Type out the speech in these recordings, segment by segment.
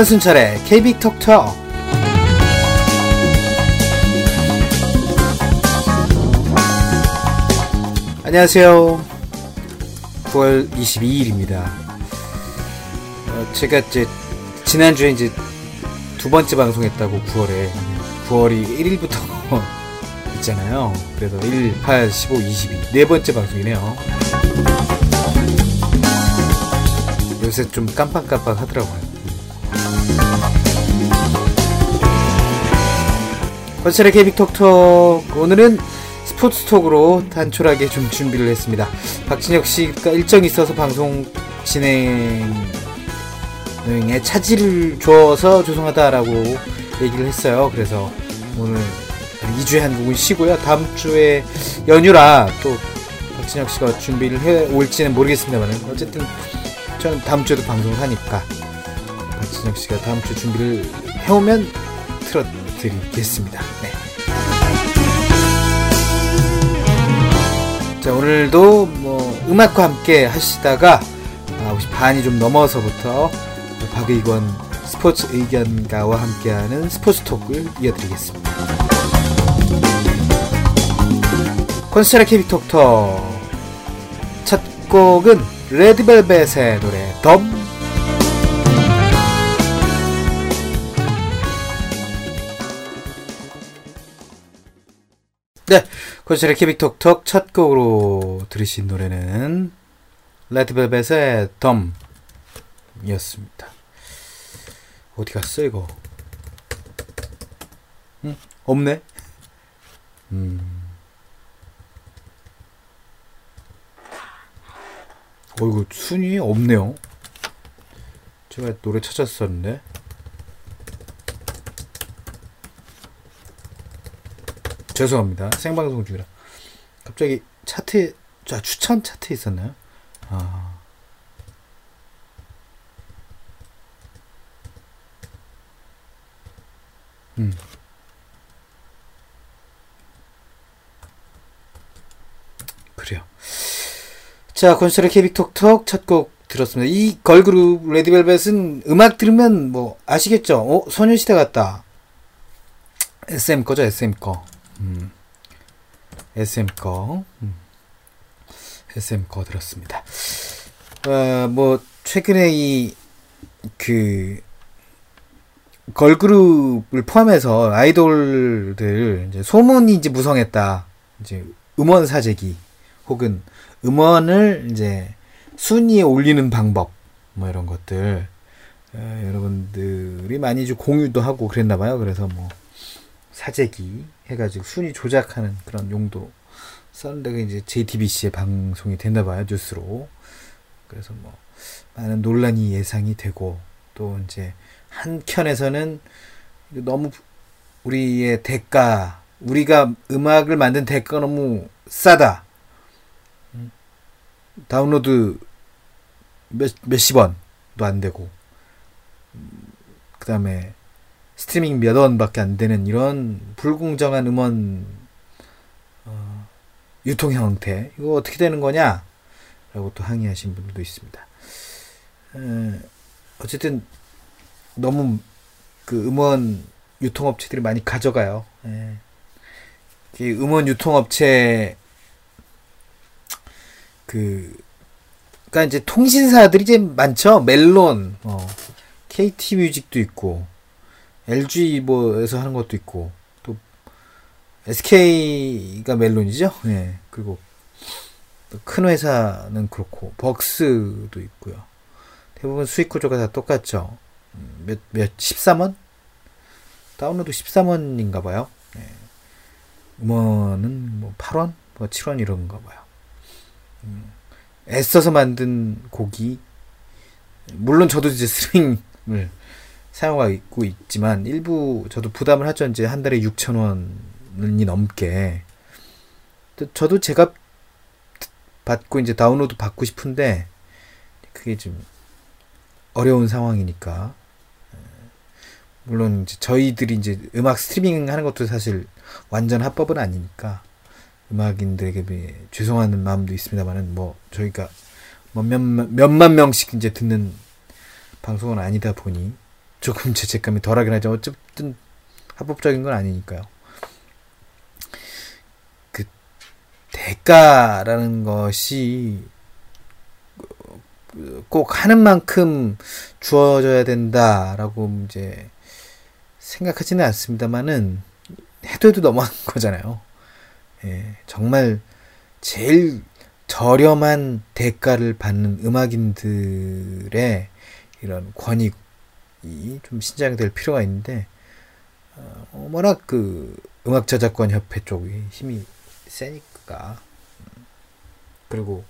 권순철의 KB톡톡 안녕하세요. 9월 22일입니다. 어, 제가 이제 지난주에 이제 두 번째 방송했다고 9월에. 9월이 1일부터 있잖아요. 그래서 1, 8, 15, 22 네 번째 방송이네요. 요새 좀 깜빡깜빡 하더라고요 건설의 케이빅톡톡 오늘은 스포츠톡으로 단촐하게 좀 준비를 했습니다. 박진혁 씨가 일정이 있어서 방송 진행에 차질을 줘서 죄송하다라고 얘기를 했어요. 그래서 오늘 2주에 한국은 쉬고요. 다음 주에 연휴라 또 박진혁 씨가 준비를 해 올지는 모르겠습니다만 어쨌든 저는 다음 주에도 방송을 하니까 박 진혁 씨가 다음 주 준비를 해오면 틀어드리겠습니다. 네. 자, 오늘도 뭐 음악과 함께 하시다가 9시 반이 좀 넘어서부터 박의권 스포츠 의견가와 함께하는 스포츠 톡을 이어드리겠습니다. 콘스트라 케이톡톡 첫 곡은 레드벨벳의 노래 덤 네, 고스의 케빅톡톡 첫 곡으로 들으신 노래는 레드벨벳의 덤 이었습니다. 어디 갔어 이거? 응? 없네? 음. 어이구 순위 없네요. 제가 노래 찾았었는데. 죄송합니다. 생방송 중이라. 갑자기 차트, 자, 추천 차트에 있었나요? 아. 음. 그래요. 자, 콘서트 케이빅톡톡 첫 곡 들었습니다. 이 걸그룹 레디벨벳은 음악 들으면 뭐 아시겠죠? 어, 소녀시대 같다. SM 거죠, SM 거. 음. SM 거. 음. SM 거 들었습니다. 어, 뭐, 최근에 이, 그, 걸그룹을 포함해서 아이돌들, 이제 소문이 이제 무성했다. 이제 음원 사재기, 혹은 음원을 이제 순위에 올리는 방법, 뭐 이런 것들, 어, 여러분들이 많이 좀 공유도 하고 그랬나 봐요. 그래서 뭐, 사재기 해가지고 순위 조작하는 그런 용도. 썼는데 이제 JTBC에 방송이 됐나 봐요 뉴스로. 그래서 뭐 많은 논란이 예상이 되고 또 이제 한 켠에서는 너무 우리의 대가 우리가 음악을 만든 대가가 너무 싸다. 다운로드 몇, 몇십 원도 안 되고. 그 다음에 스트리밍 몇 원밖에 안 되는 이런 불공정한 음원 어, 유통 형태 이거 어떻게 되는 거냐? 라고 또 항의하신 분들도 있습니다. 에, 어쨌든 너무 그 음원 유통업체들이 많이 가져가요. 예. 음원 유통업체 그 그러니까 이제 통신사들이 이제 많죠. 멜론, 어, KT 뮤직도 있고 LG 뭐에서 하는 것도 있고 또 SK가 멜론이죠. 네. 그리고 큰 회사는 그렇고 벅스도 있고요. 대부분 수익 구조가 다 똑같죠. 음, 몇, 몇, 13원? 다운로드 13원인가 봐요. 네. 음원은 뭐 8원? 뭐 7원 이런가 봐요. 음, 애써서 만든 곡이, 물론 저도 이제 스트리밍을 사용하고 있지만 일부 저도 부담을 하죠. 이제 한 달에 6천 원이 넘게. 저도 제가 받고 이제 다운로드 받고 싶은데 그게 좀 어려운 상황이니까. 물론 이제 저희들이 이제 음악 스트리밍 하는 것도 사실 완전 합법은 아니니까 음악인들에게 죄송한 마음도 있습니다만은 뭐 저희가 뭐 몇, 몇만 명씩 이제 듣는 방송은 아니다 보니 조금 죄책감이 덜하긴 하죠. 어쨌든 합법적인 건 아니니까요. 그 대가라는 것이 꼭 하는 만큼 주어져야 된다라고 이제 생각하지는 않습니다만은 해도 해도 너무한 거잖아요. 예, 정말 제일 저렴한 대가를 받는 음악인들의 이런 권익이 좀 신장될 필요가 있는데 어, 워낙 그 음악 저작권 협회 쪽이 힘이 세니까 그리고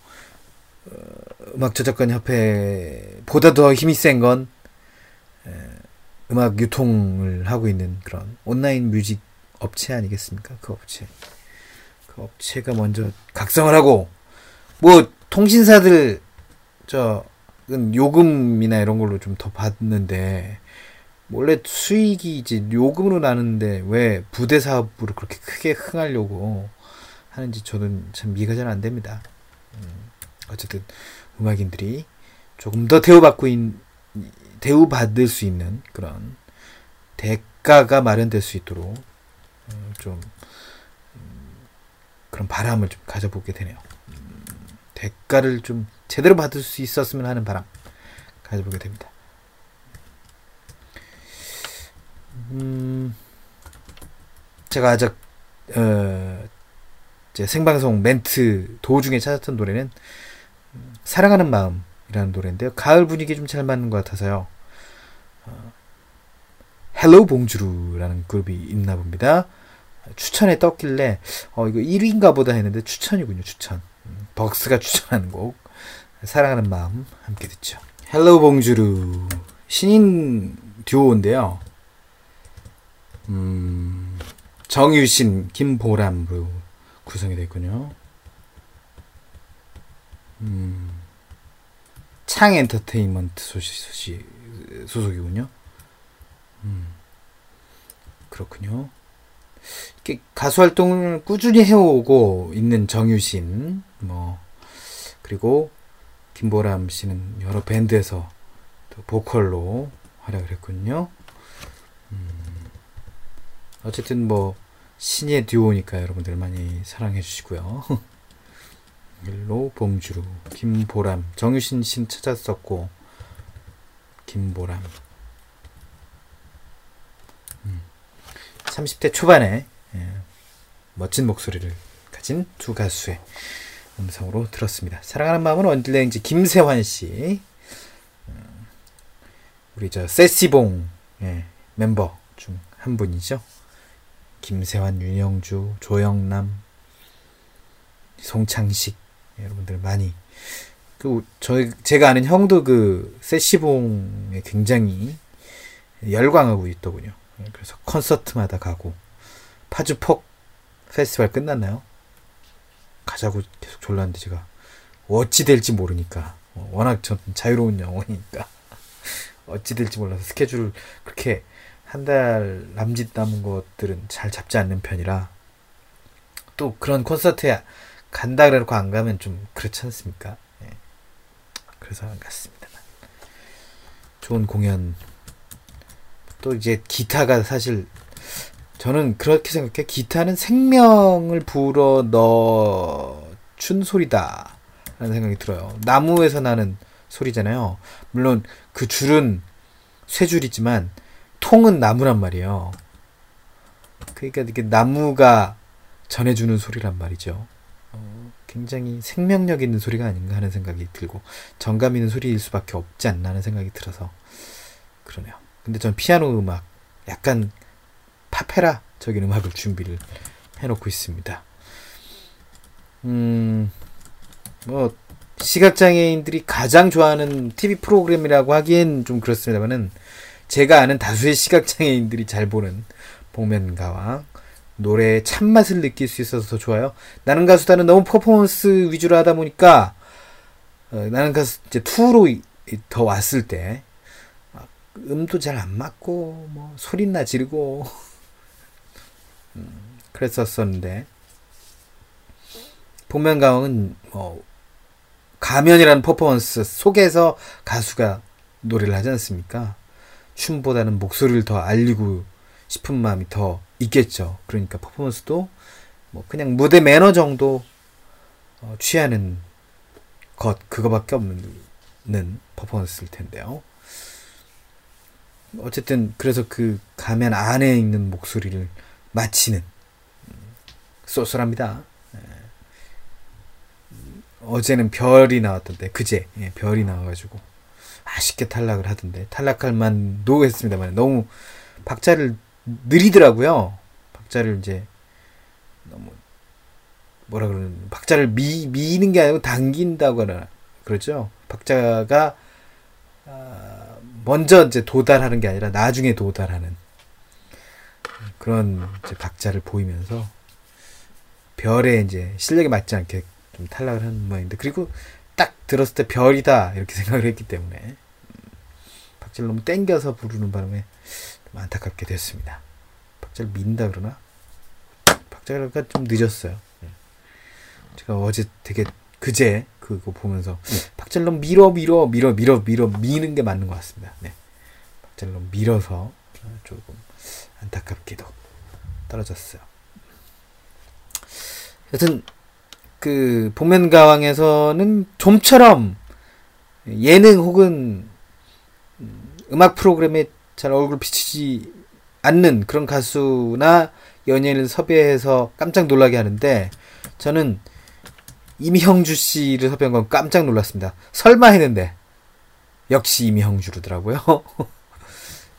어, 음악 저작권 협회보다 더 힘이 센 건 음악 유통을 하고 있는 그런 온라인 뮤직 업체 아니겠습니까? 그 업체. 그 업체가 먼저 각성을 하고 뭐 통신사들 저 요금이나 이런 걸로 좀 더 받는데 원래 수익이 이제 요금으로 나는데 왜 부대 사업으로 그렇게 크게 흥하려고 하는지 저는 참 이해가 잘 안 됩니다. 음, 어쨌든 음악인들이 조금 더 대우받고 있, 대우받을 수 있는 그런 대가가 마련될 수 있도록 음, 좀 음, 그런 바람을 좀 가져보게 되네요. 음, 대가를 좀 제대로 받을 수 있었으면 하는 바람 가져보게 됩니다. 음, 제가 아직 어, 제 생방송 멘트 도중에 찾았던 노래는 사랑하는 마음이라는 노래인데요. 가을 분위기 좀 잘 맞는 것 같아서요. 어, 헬로 봉주르라는 그룹이 있나 봅니다. 추천에 떴길래 어 이거 1위인가 보다 했는데 추천이군요. 추천. 음, 벅스가 추천하는 곡 사랑하는 마음 함께 듣죠. 헬로 봉주르 신인 듀오인데요. 음, 정유신, 김보람으로 구성이 됐군요. 음, 창 엔터테인먼트 소시, 소시, 소속이군요. 음, 그렇군요. 이렇게 가수 활동을 꾸준히 해오고 있는 정유신, 뭐, 그리고 김보람 씨는 여러 밴드에서 또 보컬로 활약을 했군요. 음, 어쨌든 뭐 신의 듀오니까 여러분들 많이 사랑해 주시고요. 일로 봉주루, 김보람, 정유신 씨 찾았었고 김보람. 30대 초반에 예, 멋진 목소리를 가진 두 가수의 음성으로 들었습니다. 사랑하는 마음은 언딜레인지 김세환 씨, 음, 우리 저 세시봉 예, 멤버 중 한 분이죠. 김세환, 윤영주, 조영남, 송창식 여러분들 많이 그 저희 제가 아는 형도 그 세시봉에 굉장히 열광하고 있더군요. 그래서 콘서트마다 가고 파주폭 페스티벌 끝났나요? 가자고 계속 졸랐는데 제가 어찌 될지 모르니까 워낙 전 자유로운 영혼이니까 어찌 될지 몰라서 스케줄 그렇게 한 달 남짓 남은 것들은 잘 잡지 않는 편이라 또 그런 콘서트에 간다 그래놓고 안 가면 좀 그렇지 않습니까? 예. 그래서 안 갔습니다. 좋은 공연 또 이제 기타가 사실 저는 그렇게 생각해 기타는 생명을 불어 넣어준 소리다 라는 생각이 들어요. 나무에서 나는 소리잖아요. 물론 그 줄은 쇠 줄이지만 통은 나무란 말이에요. 그러니까 이게 나무가 전해주는 소리란 말이죠. 어, 굉장히 생명력 있는 소리가 아닌가 하는 생각이 들고 정감 있는 소리일 수밖에 없지 않나 하는 생각이 들어서 그러네요. 근데 전 피아노 음악 약간 파페라적인 음악을 준비를 해놓고 있습니다. 음, 뭐 시각장애인들이 가장 좋아하는 TV 프로그램이라고 하기엔 좀 그렇습니다만은 제가 아는 다수의 시각장애인들이 잘 보는 복면가와 노래의 참맛을 느낄 수 있어서 더 좋아요. 나는 가수다는 너무 퍼포먼스 위주로 하다 보니까 어, 나는 가수 이제 2로 더 왔을 때 음도 잘 안 맞고 뭐 소리나 지르고 음, 그랬었었는데 복면가왕은 뭐 가면이라는 퍼포먼스 속에서 가수가 노래를 하지 않습니까? 춤보다는 목소리를 더 알리고 싶은 마음이 더 있겠죠. 그러니까 퍼포먼스도 뭐 그냥 무대 매너 정도 어, 취하는 것 그거밖에 없는 퍼포먼스일 텐데요. 어쨌든 그래서 그 가면 안에 있는 목소리를 마치는 음, 쏠쏠합니다. 예. 어제는 별이 나왔던데 그제 예, 별이 나와가지고 아쉽게 탈락을 하던데 탈락할 만도 했습니다만 너무 박자를 느리더라고요. 박자를 이제 너무 뭐라 그러는 박자를 미 미는 게 아니고 당긴다거나 그렇죠. 박자가 아, 먼저 이제 도달하는 게 아니라 나중에 도달하는 그런 박자를 보이면서 별에 이제 실력에 맞지 않게 좀 탈락을 하는 모양인데 그리고 딱 들었을 때 별이다 이렇게 생각을 했기 때문에 음, 박자를 너무 땡겨서 부르는 바람에 좀 안타깝게 됐습니다. 박자를 민다 그러나 박자가 좀 늦었어요. 예. 제가 어제 되게 그제 그거 보면서 박자를 너무 밀어 밀어 밀어 밀어 밀어 미는 게 맞는 것 같습니다. 네. 너무 밀어서 조금 안타깝게도 떨어졌어요. 여튼 그 복면가왕에서는 좀처럼 예능 혹은 음악 프로그램에 잘 얼굴 비치지 않는 그런 가수나 연예인을 섭외해서 깜짝 놀라게 하는데 저는 이미형주 씨를 섭외한 건 깜짝 놀랐습니다. 설마 했는데 역시 이미형주르더라고요.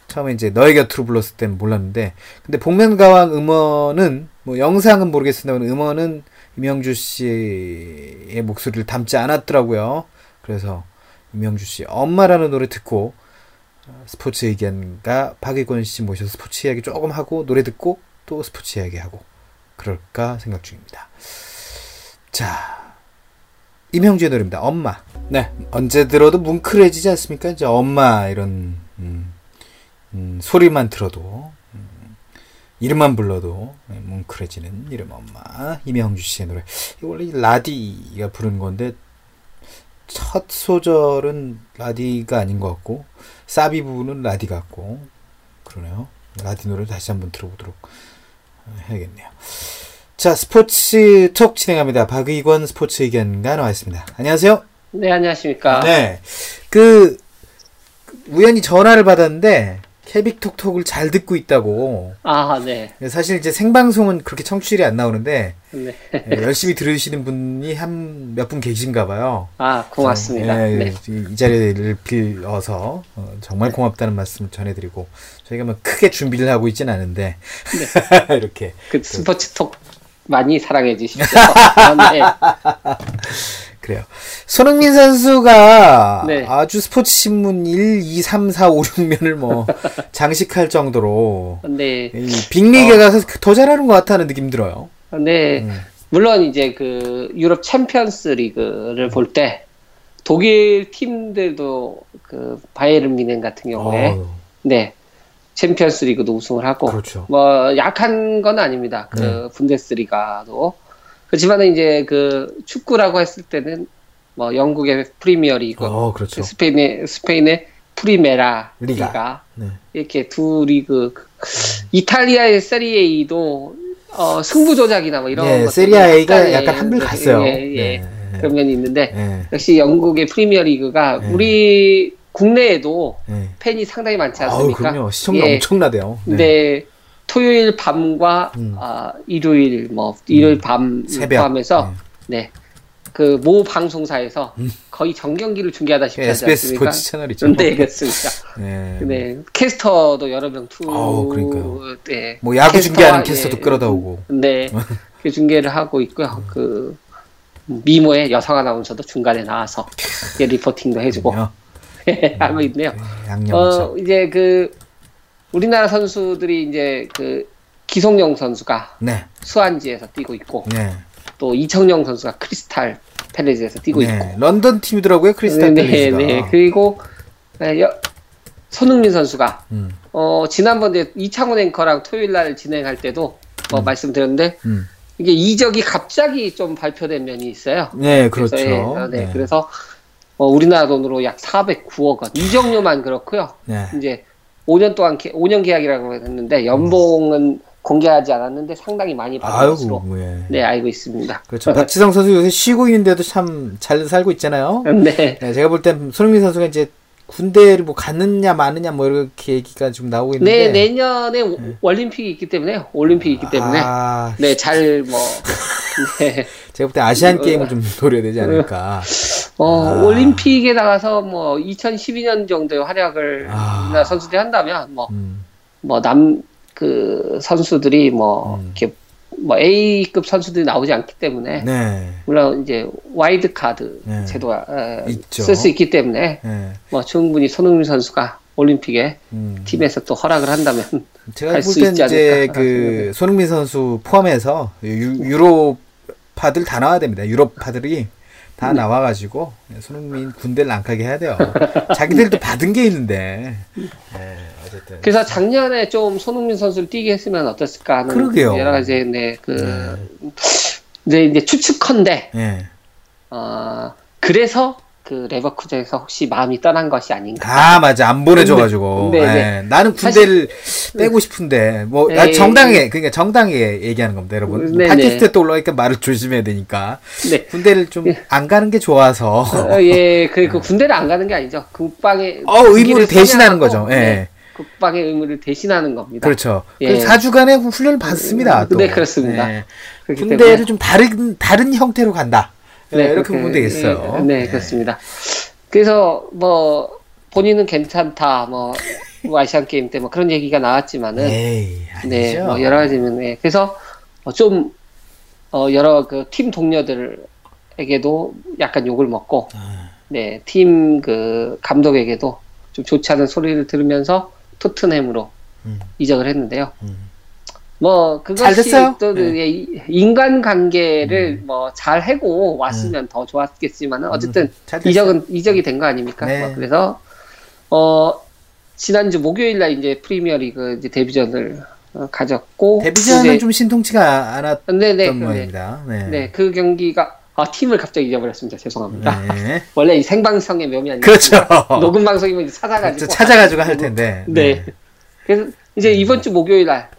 처음에 이제 너의 곁으로 불렀을 때는 몰랐는데 근데 복면가왕 음원은 뭐 영상은 모르겠습니다만 음원은 이명주 씨의 목소리를 담지 않았더라고요. 그래서 이명주 씨 엄마라는 노래 듣고 어, 스포츠 의견과 박의권 씨 모셔서 스포츠 이야기 조금 하고 노래 듣고 또 스포츠 이야기 하고 그럴까 생각 중입니다. 자, 임형주의 노래입니다. 엄마. 네, 언제 들어도 뭉클해지지 않습니까? 이제 엄마 이런 음, 음, 소리만 들어도 음, 이름만 불러도 뭉클해지는 이름 엄마 임형주 씨의 노래. 원래 라디가 부른 건데 첫 소절은 라디가 아닌 것 같고 사비 부분은 라디 같고 그러네요. 라디 노래 다시 한번 들어보도록 해야겠네요. 자 스포츠 톡 진행합니다. 박의권 스포츠 의견가 나와 있습니다. 안녕하세요. 네 안녕하십니까. 네. 그 우연히 전화를 받았는데 캐빅톡톡을 잘 듣고 있다고. 아, 네. 사실 이제 생방송은 그렇게 청취율이 안 나오는데 네. 예, 열심히 들으시는 분이 한 몇 분 계신가 봐요. 아, 고맙습니다. 예, 네. 이, 이 자리를 빌어서 어, 정말 고맙다는 말씀 을 전해드리고 저희가 뭐 크게 준비를 하고 있진 않은데 이렇게 그 스포츠 톡 많이 사랑해 주십시오. 아, 네. 그래요. 손흥민 선수가 네. 아주 스포츠 신문 1, 2, 3, 4, 5, 6면을 뭐 장식할 정도로 네. 이 빅리그에 가서 더 잘하는 것 같다는 느낌 들어요. 네. 음. 물론 이제 그 유럽 챔피언스 리그를 볼 때 독일 팀들도 그 바이에른 뮌헨 같은 경우에 어우, 네. 챔피언스 리그도 우승을 하고 그렇죠. 뭐 약한 건 아닙니다. 그 네. 분데스리가도 그렇지만 이제 그 축구라고 했을 때는 뭐 영국의 프리미어 리그, 어, 그렇죠. 그 스페인의 스페인의 프리메라 리가. 리가, 네. 이렇게 두 리그 이탈리아의 세리에이도 어, 승부 조작이나 뭐 이런 A가 약간의, 약간 한물 네, 갔어요. 예, 예. 네. 그런 면이 있는데 네. 역시 영국의 프리미어 리그가 네. 우리 국내에도 네. 팬이 상당히 많지 않습니까? 그럼요. 시청률 예. 엄청나대요. 네. 근데 토요일 밤과 음. 아, 일요일 뭐 일요일 밤 새벽. 포함해서 네. 그 모 방송사에서 거의 정경기를 중계하다시피 하지 SBS 않습니까? 스포츠 채널이죠. 네, 그렇습니다. 네. 네, 캐스터도 여러 명 투. 아우, 그러니까요. 네. 뭐 야구 캐스터와, 중계하는 캐스터도 예, 끌어다 오고. 네, 그 중계를 하고 있고요. 그 미모의 여성 아나운서도 중간에 나와서 리포팅도 해주고. 하고 있네요. 네, 양념. 어, 이제 그 우리나라 선수들이 이제 그 기성용 선수가 네. 스완지에서 뛰고 있고 네. 또 이청용 선수가 크리스탈 팰리스에서 뛰고 있고 네. 런던 팀이더라고요. 크리스탈 네, 팰리스가. 네. 그리고 네, 여- 손흥민 선수가 음. 어, 지난번 이제 이창훈 앵커랑 토요일 날 진행할 때도 뭐 말씀드렸는데 음. 이게 이적이 갑자기 좀 발표된 면이 있어요. 네, 그렇죠. 그래서, 예, 어, 네, 네. 그래서 어, 우리나라 돈으로 약 409억 원 이적료만 그렇고요. 네. 이제 5년 동안 개, 5년 계약이라고 했는데 연봉은 공개하지 않았는데 상당히 많이 받은 것으로 아이고, 예. 네 알고 있습니다. 그렇죠. 박지성 선수 요새 쉬고 있는데도 참 잘 살고 있잖아요. 네. 네, 제가 볼 땐 손흥민 선수가 이제 군대를 뭐 갔느냐 마느냐 뭐 이렇게 얘기가 좀 나오고 있는데. 네, 내년에 오- 올림픽이 있기 때문에 올림픽이 있기 때문에 아, 네, 잘뭐 네. 제가 볼 때 아시안 게임을 좀 노려야 되지 않을까. 어, 아. 올림픽에 나가서 뭐 2012년 정도의 활약을 아. 선수들이 한다면 뭐 음, 뭐남그 선수들이 뭐 음. 이렇게 뭐 A급 선수들이 나오지 않기 때문에 네. 물론 이제 와일드카드 네. 제도가 있죠. 쓸수 있기 때문에 네. 뭐 충분히 손흥민 선수가 올림픽에 음. 팀에서 또 허락을 한다면 제가 갈볼 있지 이제 그 손흥민 선수 포함해서 유, 유로파들 다 나와야 됩니다. 유로파들이 다 네. 나와가지고 손흥민 군대를 안 가게 해야 돼요. 자기들도 받은 게 있는데. 네, 어쨌든. 그래서 작년에 좀 손흥민 선수를 뛰게 했으면 어땠을까 하는 그러게요. 여러 가지 네, 그 네. 이제 이제 추측컨대 예. 어, 그래서 그 레버쿠젠에서 혹시 마음이 떠난 것이 아닌가. 아 맞아 안 보내줘가지고 네, 네, 예. 나는 군대를 빼고 싶은데 뭐 아, 네. 정당하게 그러니까 정당하게 얘기하는 겁니다 여러분 네, 팟캐스트에 또 올라오니까 말을 조심해야 되니까 네. 군대를 좀 안 가는 게 좋아서 어, 예, 그, 그 군대를 안 가는 게 아니죠. 국방의 어 의무를 대신하는 거죠 예 네, 국방의 의무를 대신하는 겁니다. 그렇죠 예. 그래서 4주간의 훈련을 받습니다 또. 네, 그렇습니다. 예. 군대를 때문에 좀 다른 다른 형태로 간다 예, 네, 이렇게 그렇게, 보면 되겠어요 예, 네, 예. 그렇습니다. 그래서 뭐 본인은 괜찮다, 뭐, 뭐 아시안 게임 때 뭐 그런 얘기가 나왔지만은 에이 네, 뭐 여러 가지면 네. 그래서 어, 좀 어, 여러 그 팀 동료들에게도 약간 욕을 먹고 아. 네, 팀 그 감독에게도 좀 좋지 않은 소리를 들으면서 토트넘으로 음. 이적을 했는데요. 음. 뭐잘 그것이? 또 네. 인간 관계를 음. 뭐잘 해고 왔으면 더 좋았겠지만은 어쨌든 음, 잘 됐어요. 이적은 이적이 된 거 아닙니까? 네. 뭐 그래서 어 지난주 목요일 날 이제 프리미어리그 이제 데뷔전을 어, 가졌고 데뷔전은 이제- 좀 신통치가 않았던 네네 네, 모양입니다 네. 네, 그 경기가 아 팀을 갑자기 잊어버렸습니다. 죄송합니다. 네. 원래 이 생방송의 묘미 아니에요? 그렇죠. 녹음 방송이면 찾아가지고. 찾아가지고 할 텐데. 네. 그래서 이제 이번 주 목요일 날,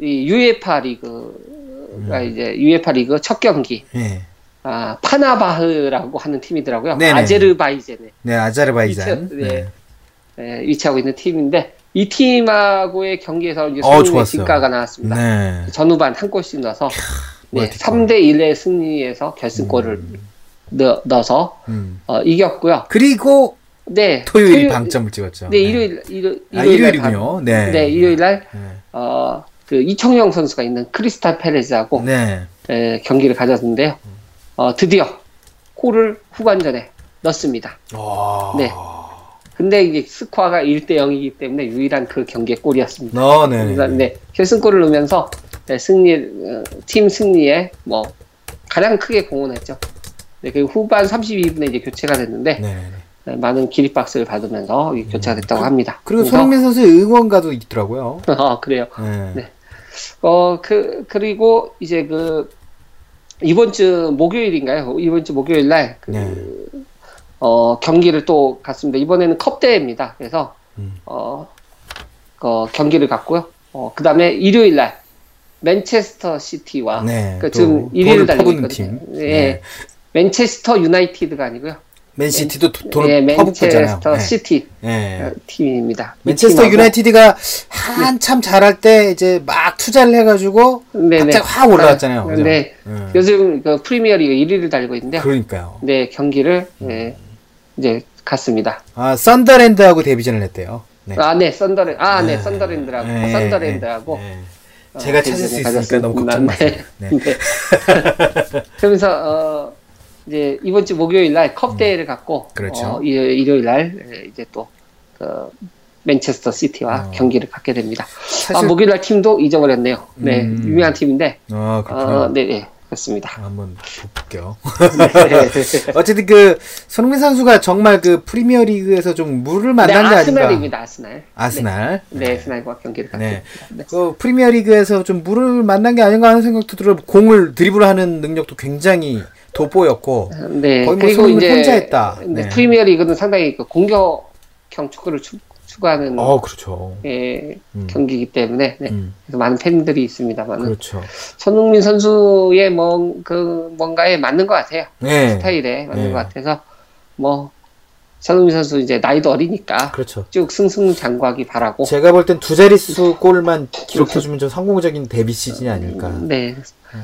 이 UEFA 리그가 이제 UEFA 리그 첫 경기, 네. 아, 파나바흐라고 하는 팀이더라고요. 네네. 아제르바이젠에 네, 아자르바이잔. 이차- 네. 에, 위치하고 있는 팀인데, 이 팀하고의 경기에서 이제 어, 손흥민 좋았어요. 진가가 나왔습니다. 네. 전후반 한 골씩 넣어서, 네, 멀티골. 3대 1의 승리에서 결승골을 넣, 넣어서, 음. 어, 이겼고요. 그리고 네. 토요일이 토요- 방점을 찍었죠. 네, 일요일, 일요, 아, 일요일 일요일이군요. 네. 네, 일요일 날, 네. 어, 그 이청용 선수가 있는 크리스탈 패레즈하고 네. 에, 경기를 가졌는데요. 어, 드디어 골을 후반전에 넣습니다. 와. 네. 근데 이제 스코어가 1대 0이기 때문에 유일한 그 경기의 골이었습니다. 어, 네. 그래서 네, 결승골을 넣으면서 네, 승리, 어, 팀 승리에 뭐 가장 크게 공헌했죠. 네, 그리고 후반 32분에 이제 교체가 됐는데 네. 네. 네, 많은 기립박수를 받으면서 이 교체가 됐다고 합니다. 그리고 손흥민 선수의 응원가도 있더라고요. 아, 그래요. 네. 네. 어, 그, 그리고 이제 그, 이번 주 목요일인가요? 이번 주 목요일 날, 그, 네. 어, 경기를 또 갖습니다. 이번에는 컵대회입니다. 그래서, 음. 어, 어, 경기를 갖고요. 어, 그 다음에 일요일 날, 맨체스터 시티와, 네. 그또 지금 1위를 돈을 달리고 있거든요. 팀. 예. 네. 맨체스터 유나이티드가 아니고요. 맨시티도 도- 돈을 예, 퍼붓잖아요. 맨체스터 네. 시티 네. 어, 팀입니다. 이 맨체스터 팀하고- 유나이티드가 한참 잘할 때 이제 막 투자를 해가지고 네네. 갑자기 확 올라왔잖아요. 그죠? 네. 네. 요즘 그 프리미어리그 1위를 달리고 있는데요. 그러니까요. 네, 경기를 음. 예, 이제 갔습니다. 아, 썬더랜드하고 데뷔전을 했대요. 네. 아, 네, 썬더랜 아, 네, 네. 썬더랜드라고 네, 썬더랜드하고 네. 어, 제가 찾을 수 있으니까 너무 가졌습니다. 걱정 마세요. 네. 네. 네. 그러면서 어, 이제 이번 주 목요일 날컵 대회를 갖고 음. 그렇죠. 어, 일- 일요일 날 예, 이제 또 그, 맨체스터 시티와 어. 경기를 갖게 됩니다. 아, 사실 목요일 날 팀도 잊어버렸네요. 네, 음. 유명한 팀인데 아, 그렇구나. 어, 네, 네, 그렇습니다. 한번 볼게요. 네, 어쨌든 그 손흥민 선수가 정말 그 프리미어 리그에서 좀 물을 네, 만난 게 아닌가. 아스날입니다. 아스날. 아스날. 네, 네, 아스날과 경기를 갖게 네. 됩니다. 네. 그 프리미어 리그에서 좀 물을 만난 게 아닌가 하는 생각도 들어요. 공을 드리블하는 능력도 굉장히 돋보였고. 네, 거의 뭐 그리고 이제 혼자 했다. 네, 네. 프리미어 리그는 상당히 그 공격형 축구를 추, 추구하는 어, 그렇죠. 예, 음. 경기이기 때문에 네. 음, 그래서 많은 팬들이 있습니다만 그렇죠. 손흥민 선수의 뭐 그 뭔가에 맞는 것 같아요. 네. 스타일에 맞는 네. 것 같아서 뭐 손흥민 선수 이제 나이도 어리니까 그렇죠. 쭉 승승장구하기 바라고. 제가 볼 땐 두 자릿수 골만 기록해주면 좀 성공적인 데뷔 시즌이 아닐까. 네.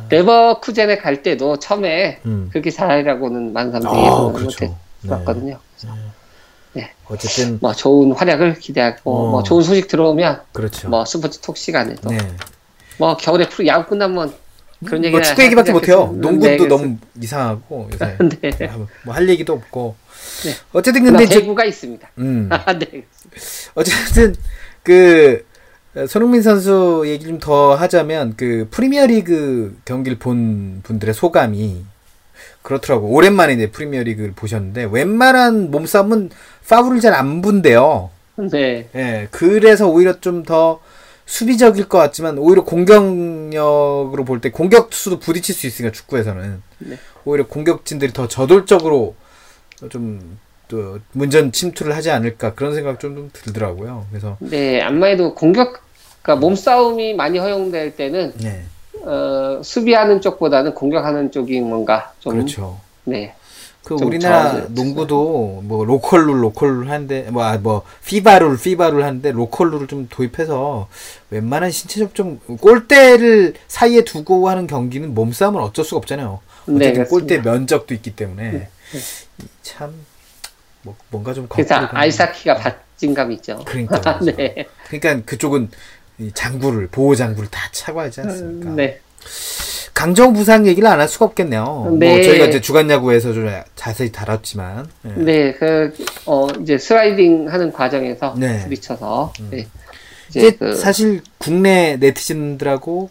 레버쿠젠에 갈 때도 처음에 음. 그렇게 잘하라고는 사람들이 아, 그렇죠. 못했었거든요. 어쨌든 뭐 좋은 활약을 기대하고 어. 뭐 좋은 소식 들어오면 그렇죠. 뭐 스포츠 톡 시간에도 네. 뭐 겨울에 프로 야구 끝나면 그런 얘기 뭐 축구 얘기밖에 못해요. 농구도 네, 너무 이상하고 요새 네. 뭐할 얘기도 없고. 네. 어쨌든 근데 대구가 있습니다. 음. 네. 어쨌든 그 어, 손흥민 선수 얘기 좀 더 하자면 그 프리미어리그 경기를 본 분들의 소감이 그렇더라고. 오랜만에 이제 프리미어리그를 보셨는데 웬만한 몸싸움은 파울을 잘 안 분대요. 네. 예, 그래서 오히려 좀 더 수비적일 것 같지만 오히려 공격력으로 볼 때 공격수도 부딪힐 수 있으니까 축구에서는 네. 오히려 공격진들이 더 저돌적으로 좀 또 문전 침투를 하지 않을까 그런 생각 좀, 좀 들더라고요. 그래서 네, 아무래도 공격, 그러니까 몸싸움이 많이 허용될 때는 네, 어, 수비하는 쪽보다는 공격하는 쪽이 뭔가 좀 그렇죠. 네, 그좀 우리나라. 농구도 뭐 로컬룰 로컬룰 하는데 뭐, 아, 뭐 FIBA룰 FIBA룰 하는데 로컬룰을 좀 도입해서 웬만한 신체 접촉 골대를 사이에 두고 하는 경기는 몸싸움은 어쩔 수가 없잖아요. 네, 어쨌든 그렇습니다. 골대 면적도 있기 때문에 네. 참 뭐, 뭔가 좀 그래서 아이스하키가 박진감 있죠. 그러니까 네, 그러니까 그쪽은 이 장구를 보호 장구를 다 차고 하지 않습니까? 네, 강정 부상 얘기를 안 할 수가 없겠네요. 네. 뭐 저희가 이제 주간 야구에서 좀 자세히 다뤘지만 예. 네, 그, 어, 이제 슬라이딩 하는 과정에서 네. 부딪혀서, 네. 이제 이제 그, 사실 국내 네티즌들하고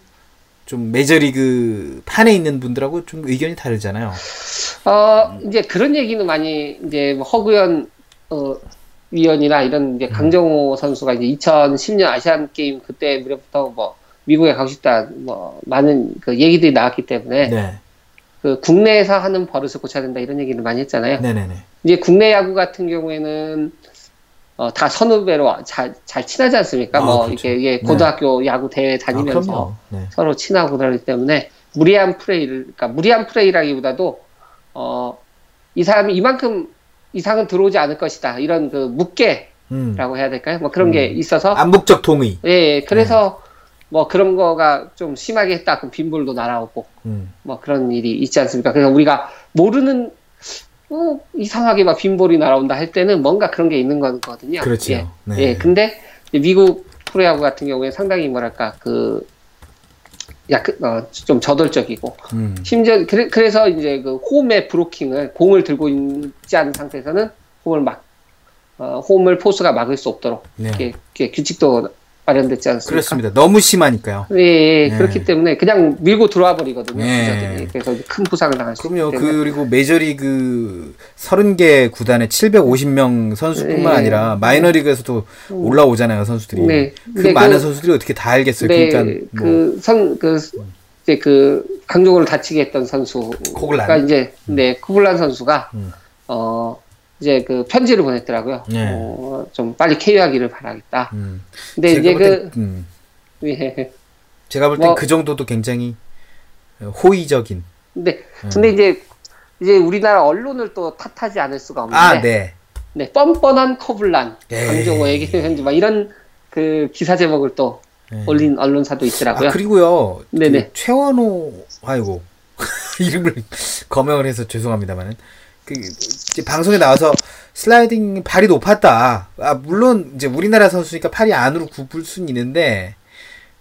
좀 메이저리그 판에 있는 분들하고 좀 의견이 다르잖아요. 어, 이제 그런 얘기는 많이, 이제 뭐 허구현, 어, 위원이나 이런 음. 이제 강정호 선수가 이제 2010년 아시안 게임 그때 무렵부터 뭐 미국에 가고 싶다 뭐 많은 그 얘기들이 나왔기 때문에 네, 그 국내에서 하는 버릇을 고쳐야 된다 이런 얘기를 많이 했잖아요. 네, 네, 네. 이제 국내 야구 같은 경우에는 어, 다 선후배로 잘, 잘 친하지 않습니까? 아, 뭐 그렇죠. 이게, 이게 네. 고등학교 야구 대회 아, 다니면서 그럼요. 네. 서로 친하고 그러기 때문에 무리한 플레이를 그러니까 무리한 플레이라기보다도 어, 이 사람이 이만큼 이상은 들어오지 않을 것이다 이런 그 묵계라고 음. 해야 될까요? 뭐 그런 게 음. 있어서 암묵적 동의. 예, 예 그래서 뭐 그런 거가 좀 심하게 했다 그럼 빈볼도 날아오고 음. 뭐 그런 일이 있지 않습니까? 그래서 우리가 모르는 어, 이상하게 막 빈볼이 날아온다 할 때는 뭔가 그런 게 있는 거거든요. 그렇죠. 예. 네. 예, 근데 미국 프로야구 같은 경우에 상당히 뭐랄까 그 약간 어, 좀 저돌적이고 음. 심지어 그래, 그래 서 이제 그 홈의 브로킹을 공을 들고 있지 않은 상태에서는 홈을 막 어, 홈을 포수가 막을 수 없도록 네. 이렇게, 이렇게 규칙도 마련됐지 않습니까? 그렇습니다. 너무 심하니까요. 예, 예, 네. 그렇기 때문에 그냥 밀고 들어와 버리거든요. 네. 기자들이. 그래서 큰 부상을 당할 수 있기. 그리고 메이저리그 30개 구단에 750명 선수뿐만 네. 아니라 마이너리그에서도 올라오잖아요, 선수들이. 네. 그 근데 많은 그- 선수들이 어떻게 다 알겠어요. 네, 그러니까 뭐 그 선, 그, 이제 그, 강종호를 다치게 했던 선수가 코글란. 이제, 네, 코블란 선수가, 음. 어, 이제 그 편지를 보냈더라고요. 네. 어, 좀 빨리 쾌유하기를 바라겠다. 음. 근데 이제 볼 그, 땐, 음. 예. 제가 볼땐 뭐- 그 정도도 굉장히 호의적인. 근데, 근데 이제, 이제 우리나라 언론을 또 탓하지 않을 수가 없는데, 아, 네. 네, 뻔뻔한 커블란, 에이. 강종호에게 막 이런 그 기사 제목을 또 네. 올린 언론사도 있더라고요. 아, 그리고요. 네네. 그 최원호, 아이고. 이름을 거명을 해서 죄송합니다만은. 그, 이제 방송에 나와서 슬라이딩 발이 높았다. 아, 물론 이제 우리나라 선수니까 팔이 안으로 굽을 수는 있는데,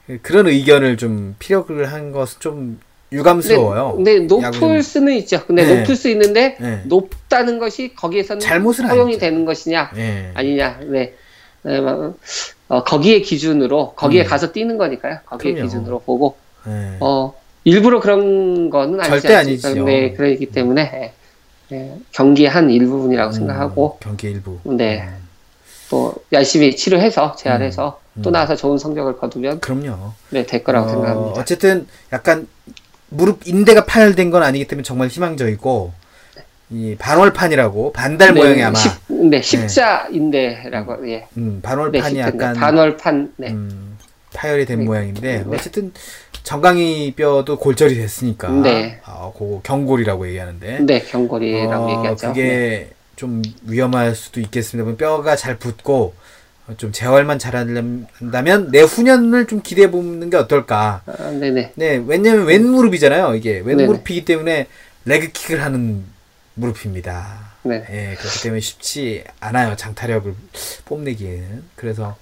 그- 그런 의견을 좀 피력을 한 것은 좀 유감스러워요. 근데, 근데 높을 야구는. 수는 있죠. 근데 네. 높을 수 있는데 네. 높다는 것이 거기에서는 잘못은 허용이 아니죠. 되는 것이냐 예. 아니냐. 네. 네, 뭐, 어, 거기에 기준으로 거기에 음. 가서 뛰는 거니까요. 거기에 그럼요. 기준으로 보고 예. 어 일부러 그런 거는 아니지 절대? 아니지요. 네, 그렇기 때문에 예, 예, 경기의 한 일부분이라고 음, 생각하고 경기 일부. 네. 또 열심히 치료해서 재활해서 음. 또 나와서 좋은 성적을 거두면 그럼요. 네, 될 거라고 어, 이 반월판이라고 반달 네, 모양이 아마 십, 네, 십자인데라고 예. 음, 네, 반월판이 십자, 약간 반월판 네. 음, 파열이 된 네. 모양인데 네. 어쨌든 정강이 뼈도 골절이 됐으니까 네. 아, 그거 경골이라고 얘기하는데 네, 경골이라고 어, 얘기하죠. 네. 그게 좀 위험할 수도 있겠습니다. 뼈가 잘 붙고 어, 좀 재활만 잘한다면 내후년을 좀 기대해 보는 게 어떨까. 아, 네네. 네, 왜냐면 왼 무릎이잖아요. 이게 왼 네네. 무릎이기 때문에 레그킥을 하는 무릎입니다. 네. 예, 그렇기 때문에 쉽지 않아요. 장타력을 뽐내기에는. 그래서 어, 좀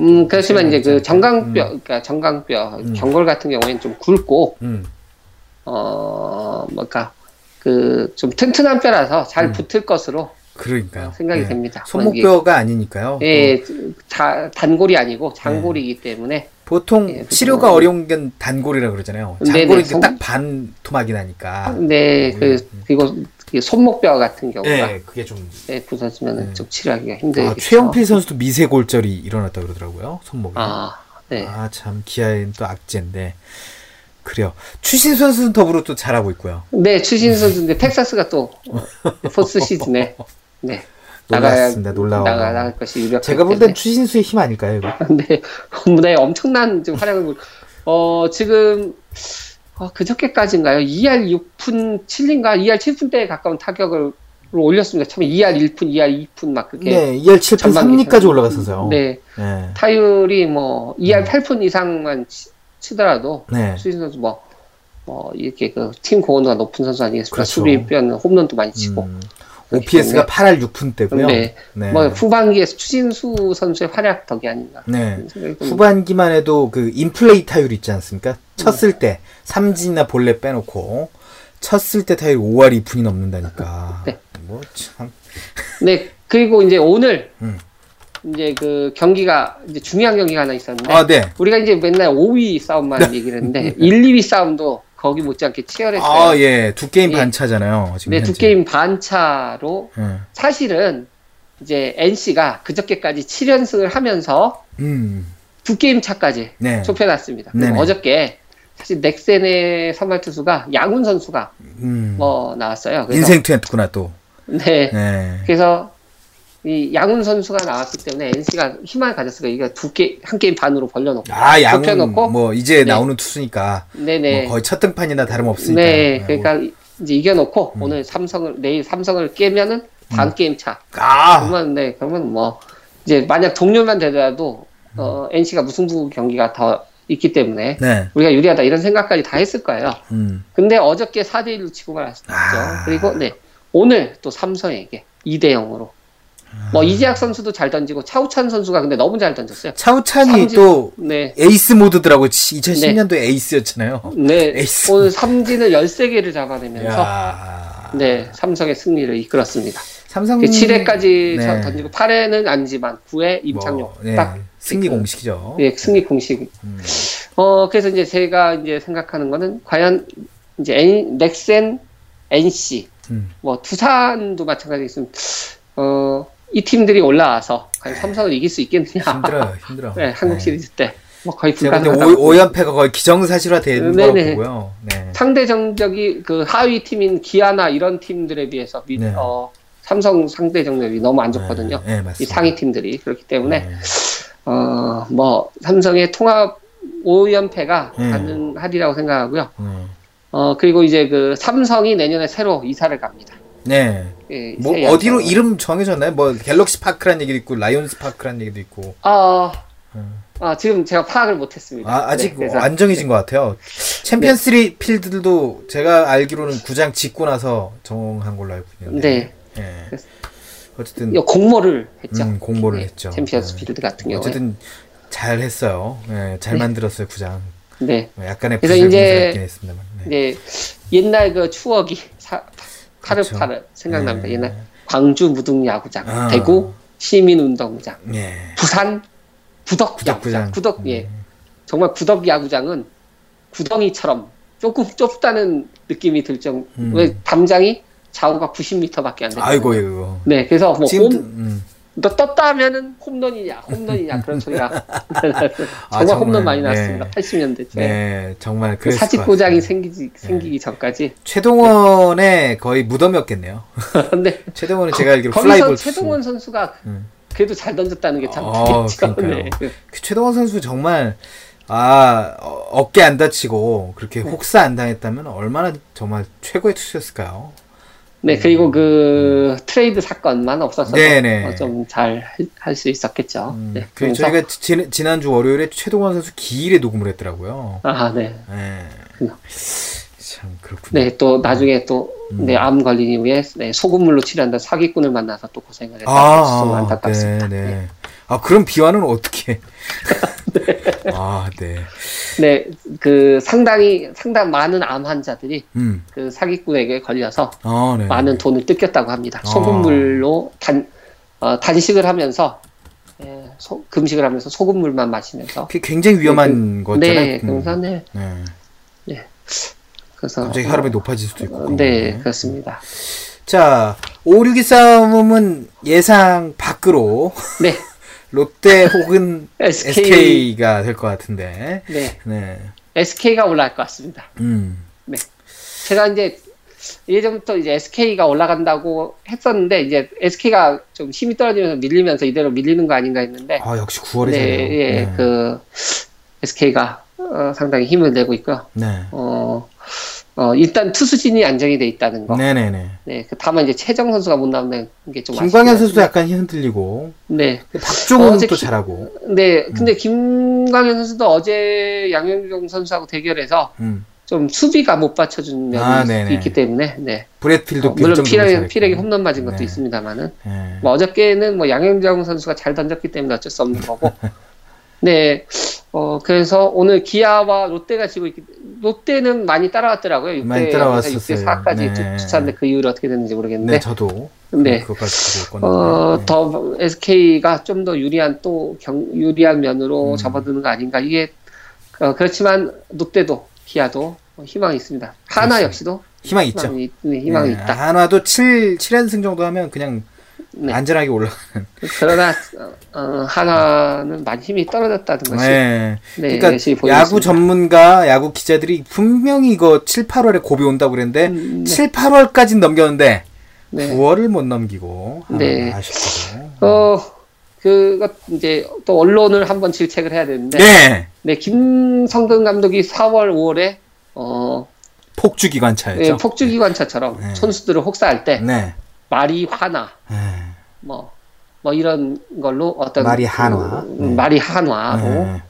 음, 그렇지만 이제 그 정강뼈, 음, 그러니까 정강뼈, 음. 경골 같은 경우에는 좀 굵고, 음, 어, 뭔가, 그, 좀 튼튼한 뼈라서 잘 음. 붙을 것으로 그러니까요. 생각이 예. 됩니다. 손목뼈가 아니니까요. 예, 다, 단골이 아니고 장골이기 때문에, 보통 예, 치료가 그래서- 어려운 게 단골이라 그러잖아요. 네네, 장골은 손- 딱반 토막이 나니까. 네, 그, 음. 그리고 그 손목뼈 같은 경우가, 네, 그게 좀. 네, 부서지면 네. 은좀 치료하기가 힘들겠죠. 아, 최영필 선수도 미세 골절이 일어났다 그러더라고요. 손목에. 아, 네. 아, 참 기아엔 또 악재인데. 그래요. 추신 선수는 더불어 또 잘하고 있고요. 네, 추신 선수인데 텍사스가 또 포스 시즌에 네 놀랐습니다. 놀라워. 나가 나갈 것이 유력. 제가 볼 땐 추신수의 힘 아닐까요, 이거? 네, 네 엄청난 지금 활약을 보- 어 지금 어, 그저께까지인가요? 2할 6푼 7인가 2할 7푼대에 가까운 타격을 올렸습니다. 처음에 2할 1푼, 2할 2푼 막 그렇게. 네, 2할 7푼 전반기 3리까지 올라갔어서요. 네, 네. 타율이 뭐 2할 8푼 이상만 치, 치더라도 네. 수진 선수 뭐, 뭐, 이렇게 그팀 고온도가 높은 선수 아니겠습니까? 그렇죠. 수비뼈는 홈런도 많이 치고. 음, OPS가 때문에 8할 6푼대고요. 네. 네. 뭐, 후반기에 추신수 선수의 활약 덕이 아닌가. 네. 후반기만 해도 그 인플레이 타율 있지 않습니까? 쳤을 때 삼진이나 볼넷 빼놓고 쳤을 때 타율 5할 2푼이 넘는다니까. 네. 뭐 참. 네, 그리고 이제 오늘, 음. 이제 그 경기가, 이제 중요한 경기가 하나 있었는데, 아, 네. 우리가 이제 맨날 5위 싸움만 얘기를 했는데, 1, 2위 싸움도 거기 못지않게 치열했어요. 아, 예. 두 게임 예. 반차잖아요. 지금 네, 두 현재. 게임 반차로, 예. 사실은 이제 NC가 그저께까지 7연승을 하면서 음. 두 게임 차까지 네. 좁혀놨습니다. 어저께 사실 넥센의 선발 투수가 양훈 선수가 음. 뭐 나왔어요. 인생 투였구나 또. 네. 네. 그래서 이 양훈 선수가 나왔기 때문에 NC가 희망을 가졌어요. 이거 두게한 게임 반으로 벌려놓고 아, 양은 좁혀놓고 뭐 이제 네. 나오는 투수니까 네네. 뭐 거의 첫 등판이나 다름 없으니까. 네, 뭐. 그러니까 이제 이겨놓고 음. 오늘 삼성을 내일 삼성을 깨면은 반 게임 차. 아, 그러면 네, 그러면 뭐 이제 만약 동료만 되더라도 음. 어, NC가 무승부 경기가 더 있기 때문에 네. 우리가 유리하다 이런 생각까지 다 했을 거예요. 음. 근데 어저께 4대 1로 치고 말았죠. 아. 그리고 네 오늘 또 삼성에게 2대 0으로 아. 뭐 이재학 선수도 잘 던지고 차우찬 선수가 근데 너무 잘 던졌어요. 차우찬이 삼진- 또 네. 에이스 모드더라고. 2010년도에 에이스였잖아요. 네, 에이스. 오늘 삼진을 13개를 잡아내면서 야. 네, 삼성의 승리를 이끌었습니다. 삼성 7회까지 네. 던지고 8회는 아니지만 9회 임창용 뭐, 네. 딱 승리 그- 공식이죠. 예, 승리 공식. 음. 어, 그래서 이제 제가 이제 생각하는 거는 과연 이제 N, 넥센, NC, 음. 뭐 두산도 마찬가지겠습니다. 어, 이 팀들이 올라와서 과연 삼성을 이길 수 있겠느냐? 힘들어요, 힘들어. 네, 한국 시리즈 때. 뭐 거의 불가능하다. 5, 연패가 거의 기정사실화 되는 네네. 거라고 보고요. 네. 상대 정적이 그 하위 팀인 기아나 이런 팀들에 비해서 미- 네. 어, 삼성 상대 정력이 너무 안 좋거든요. 네, 네, 이 맞습니다. 상위 팀들이 그렇기 때문에 네. 어, 뭐 삼성의 통합 5연패가 음. 가능하리라고 생각하고요. 네. 어, 그리고 이제 그 삼성이 내년에 새로 이사를 갑니다. 네. 예, 뭐새 어디로 양상으로. 이름 정해졌나요? 뭐 갤럭시 파크라는 얘기도 있고 라이온스 파크라는 얘기도 있고. 아, 음. 아, 지금 제가 파악을 못했습니다. 아, 아직 네, 안 정해진 것 같아요. 챔피언스 리 필드들도 제가 알기로는 구장 짓고 나서 정한 걸로 알고 있는데. 네. 예. 그래서- 어쨌든 이 공모를 했죠. 음, 공모를 네, 했죠. 챔피언스 네. 필드 같은 경우에. 어쨌든 잘 했어요. 예, 잘 네. 만들었어요 구장. 네. 약간의 그래서 이제- 했습니다만. 네. 이제 옛날 그 추억이 사, 파릇파릇 생각납니다. 네. 옛날 광주 무등야구장, 아. 대구 시민운동장, 예. 부산 구덕. 야구장, 구덕 예 음. 정말 구덕 야구장은 구덩이처럼 조금 좁다는 느낌이 들 정도. 음. 왜 담장이 좌우가 90m밖에 안 돼요. 아이고 이거. 네, 그래서 뭐 지금 홈, 음. 너 떴다 하면은 홈런이냐, 홈런이냐 그런 소리가 정말, 아, 정말, 홈런 많이 네. 났습니다. 80년대 때. 네, 정말 그 사직구장이 같아요. 생기지 생기기 전까지. 최동원의 거의 무덤이었겠네요. 근데 최동원은 제가 알기로 플라이볼 최동원 선수가 음. 그래도 잘 던졌다는 게참 어. 그러니까요. 네. 그 최동원 선수 정말 아 어, 어깨 안 다치고 그렇게 네. 혹사 안 당했다면 얼마나 정말 최고의 투수였을까요? 네, 그리고 그 트레이드 사건만 없었어도 네네. 좀잘 할 수 있었겠죠. 음, 네, 그 저희가 지, 지난주 월요일에 최동원 선수 기일에 녹음을 했더라고요. 아, 네. 네. 그- 참 그렇군요. 네, 또 나중에 또, 음. 네, 암 걸린 이후에, 네, 소금물로 치료한다 사기꾼을 만나서 또 고생을 했다고 아, 좀 아, 안타깝습니다. 네, 네. 네. 아, 그럼 비화는 어떻게? 아, 네. 네, 그 상당히, 상당 많은 암 환자들이 음. 그 사기꾼에게 걸려서 아, 네. 많은 돈을 뜯겼다고 합니다. 아. 소금물로 단, 어, 단식을 하면서, 예, 소- 금식을 하면서 소금물만 마시면서. 그게 굉장히 위험한 거잖아요. 네, 음. 그래서 네, 네. 그래서. 갑자기 혈압이 높아질 수도 있고. 어, 네. 그렇습니다. 자, 5, 6위 싸움은 예상 밖으로 네, 롯데 혹은 SK. SK가 될 것 같은데. 네, 네. SK가 올라갈 것 같습니다. 음. 제가 이제 예전부터 이제 SK가 올라간다고 했었는데 이제 SK가 좀 힘이 떨어지면서 밀리면서 이대로 밀리는 거 아닌가 했는데 아, 역시 9월에 네. 예, 네. 그 SK가 어, 상당히 힘을 내고 있고요. 네. 어, 어, 일단 투수진이 안정이 돼 있다는 거. 네. 네네네. 그 다만 이제 최정 선수가 못 나오는 게 좀 김광현 선수도. 약간 흔들리고. 네. 박종훈 어제 또 기- 잘하고. 네. 근데 김광현 선수도 어제 양현종 선수하고 대결해서 음. 좀 수비가 못 받쳐준 면이 아. 있기 때문에 네. 브렛필도 어, 물론 피렉. 피렉이 홈런 맞은 것도 네. 있습니다만은 네. 뭐 어저께는 뭐 양현종 선수가 잘 던졌기 때문에 어쩔 수 없는 거고 네 어, 그래서 오늘 기아와 롯데가 지고 있기 롯데는 많이 따라왔더라고요. 6대 많이 따라왔었어요. 6대 4까지 네. 주차인데 그 이후로 어떻게 됐는지 네, 모르겠는데 저도 네. 그것까지 보고 있거든요. 어, 네. 더 SK가 좀 더 유리한 또 경, 유리한 면으로 음. 접어드는 거 아닌가 이게 어, 그렇지만 롯데도 기아도 희망이 있습니다. 하나 그렇습니다. 역시도 희망이 있죠. 희망이, 네, 희망이 네, 있다. 한화도 7, 7연승 정도 하면 그냥 네. 안전하게 올라가는. 그러나 어, 어, 하나는 많이 힘이 떨어졌다는 것이 네. 네, 그러니까 야구. 전문가, 야구 기자들이 분명히 이거 7, 8월에 고비 온다고 그랬는데 음, 네. 7, 8월까지는 넘겼는데 네. 9월을 못 넘기고 네. 아, 아쉽게도. 어, 그것 이제 또 언론을 한번 질책을 해야 되는데 네. 네, 김성근 감독이 4월, 5월에 어, 폭주 네, 기관차였죠. 폭주 기관차처럼 네. 선수들을 혹사할 때 네. 말이 화나 네. 뭐, 뭐 이런 걸로 어떤 말이 한화. 그, 네. 말이 한화로 네.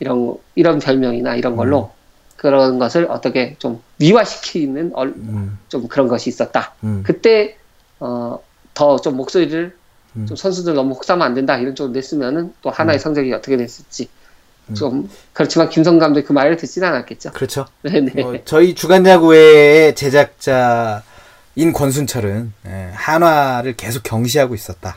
이런 이런 별명이나 이런 걸로 그런 것을 어떻게 좀 미화시키는 얼- 음, 좀 그런 것이 있었다. 음. 그때 어, 더 좀 목소리를 음. 좀 선수들 너무 혹사하면 안 된다 이런 쪽으로 냈으면은 또 하나의 성적이 어떻게 됐을지 음. 좀 그렇지만 김성 감독이 그 말을 듣지는 않았겠죠. 그렇죠. 네 네. 어, 저희 주간 야구의 제작자 인 권순철은 예, 한화를 계속 경시하고 있었다.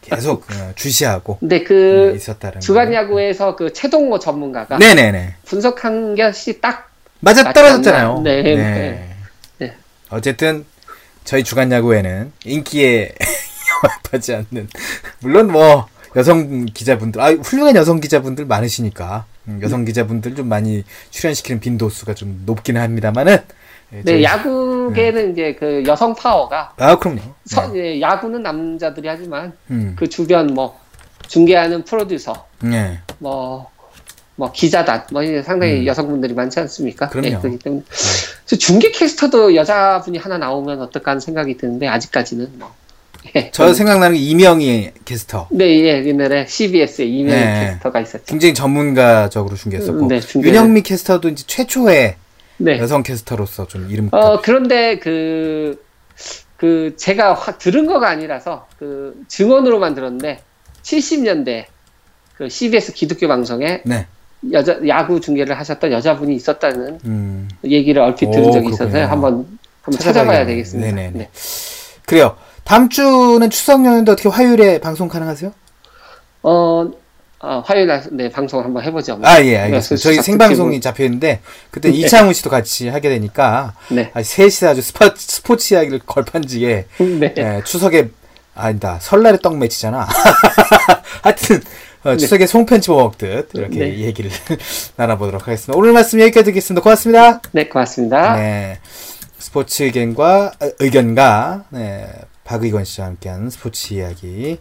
계속 어, 주시하고 근데 어, 그 있었다는. 주간. 야구에서 그 최동호 전문가가 네네네. 분석한 것이 딱 맞아 떨어졌잖아요. 않나? 네, 네. 네. 어쨌든 저희 주간 야구에는 인기에 영합하지 않는 물론 뭐 여성 기자분들 아 훌륭한 여성 기자분들 많으시니까 음, 여성 기자분들 좀 많이 출연시키는 빈도수가 좀 높기는 합니다만은 예, 네, 야구계는 이제 그 여성 파워가 아 그럼요. 서- 네. 예, 야구는 남자들이 하지만 음. 그 주변 뭐 중계하는 프로듀서 네. 뭐, 뭐 기자단 뭐 이게 상당히 음. 여성분들이 많지 않습니까? 그럼요. 네. 예, 그렇기 때문에 그래서 중계 캐스터도 여자분이 하나 나오면 어떨까 하는 생각이 드는데 아직까지는 뭐. 예, 저 생각나는 게 이명희 캐스터. 네, 예, 옛날에 CBS에 이메일 네. 캐스터가 있었죠. 굉장히 전문가적으로 중계했었고 음, 네, 중계를- 윤영미 캐스터도 이제 최초의 네. 여성 캐스터로서 좀 이름 어, 그런데 그, 그, 제가 화- 들은 거가 아니라서 그 증언으로만 들었는데 70년대 그 CBS 기독교 방송에 네. 여자, 야구 중계를 하셨던 여자분이 있었다는 음. 얘기를 얼핏 들은 오, 적이 있어서 그렇군요. 한번, 한번 찾아봐야. 되겠습니다. 네네네. 네. 그래요. 다음 주는 추석 연휴인데 어떻게 화요일에 방송 가능하세요? 어, 어, 화요일 날, 네, 방송을 한번 해보죠. 뭐. 아, 예, 네, 알겠습니다. 그 저희 자- 생방송이 잡혀 있는데 그때 네. 이창훈 씨도 같이 하게 되니까 네. 아, 셋이 아주 스포, 스포츠 이야기를 걸판지에 네. 예, 추석에 아니다. 설날에 떡 매치잖아. 하여튼 어, 추석에 송편치 먹듯 이렇게 네. 얘기를 나눠보도록 하겠습니다. 오늘 말씀 여기까지 듣겠습니다. 고맙습니다. 네, 고맙습니다. 네. 스포츠 의견과 어, 의견가 네, 박의건 씨와 함께한 스포츠 이야기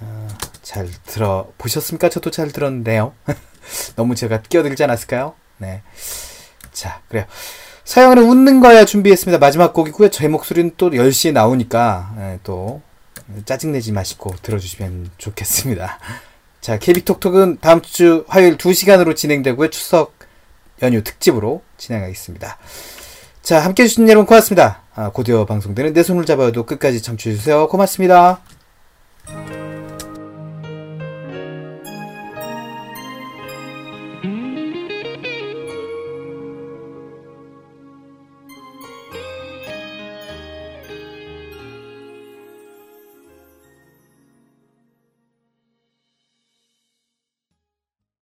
어, 잘 들어 보셨습니까? 저도 잘 들었는데요. 너무 제가 끼어들지 않았을까요? 네. 자, 그래요. 사연은 웃는 거야 준비했습니다. 마지막 곡이고요. 제 목소리는 또 10시에 나오니까 네, 또 짜증내지 마시고 들어주시면 좋겠습니다. 자, KB톡톡은 다음 주 화요일 2시간으로 진행되고요. 추석 연휴 특집으로 진행하겠습니다. 자, 함께 해주신 여러분 고맙습니다. 아, 고디오 방송되는 내 손을 잡아도 끝까지 청취해주세요. 고맙습니다.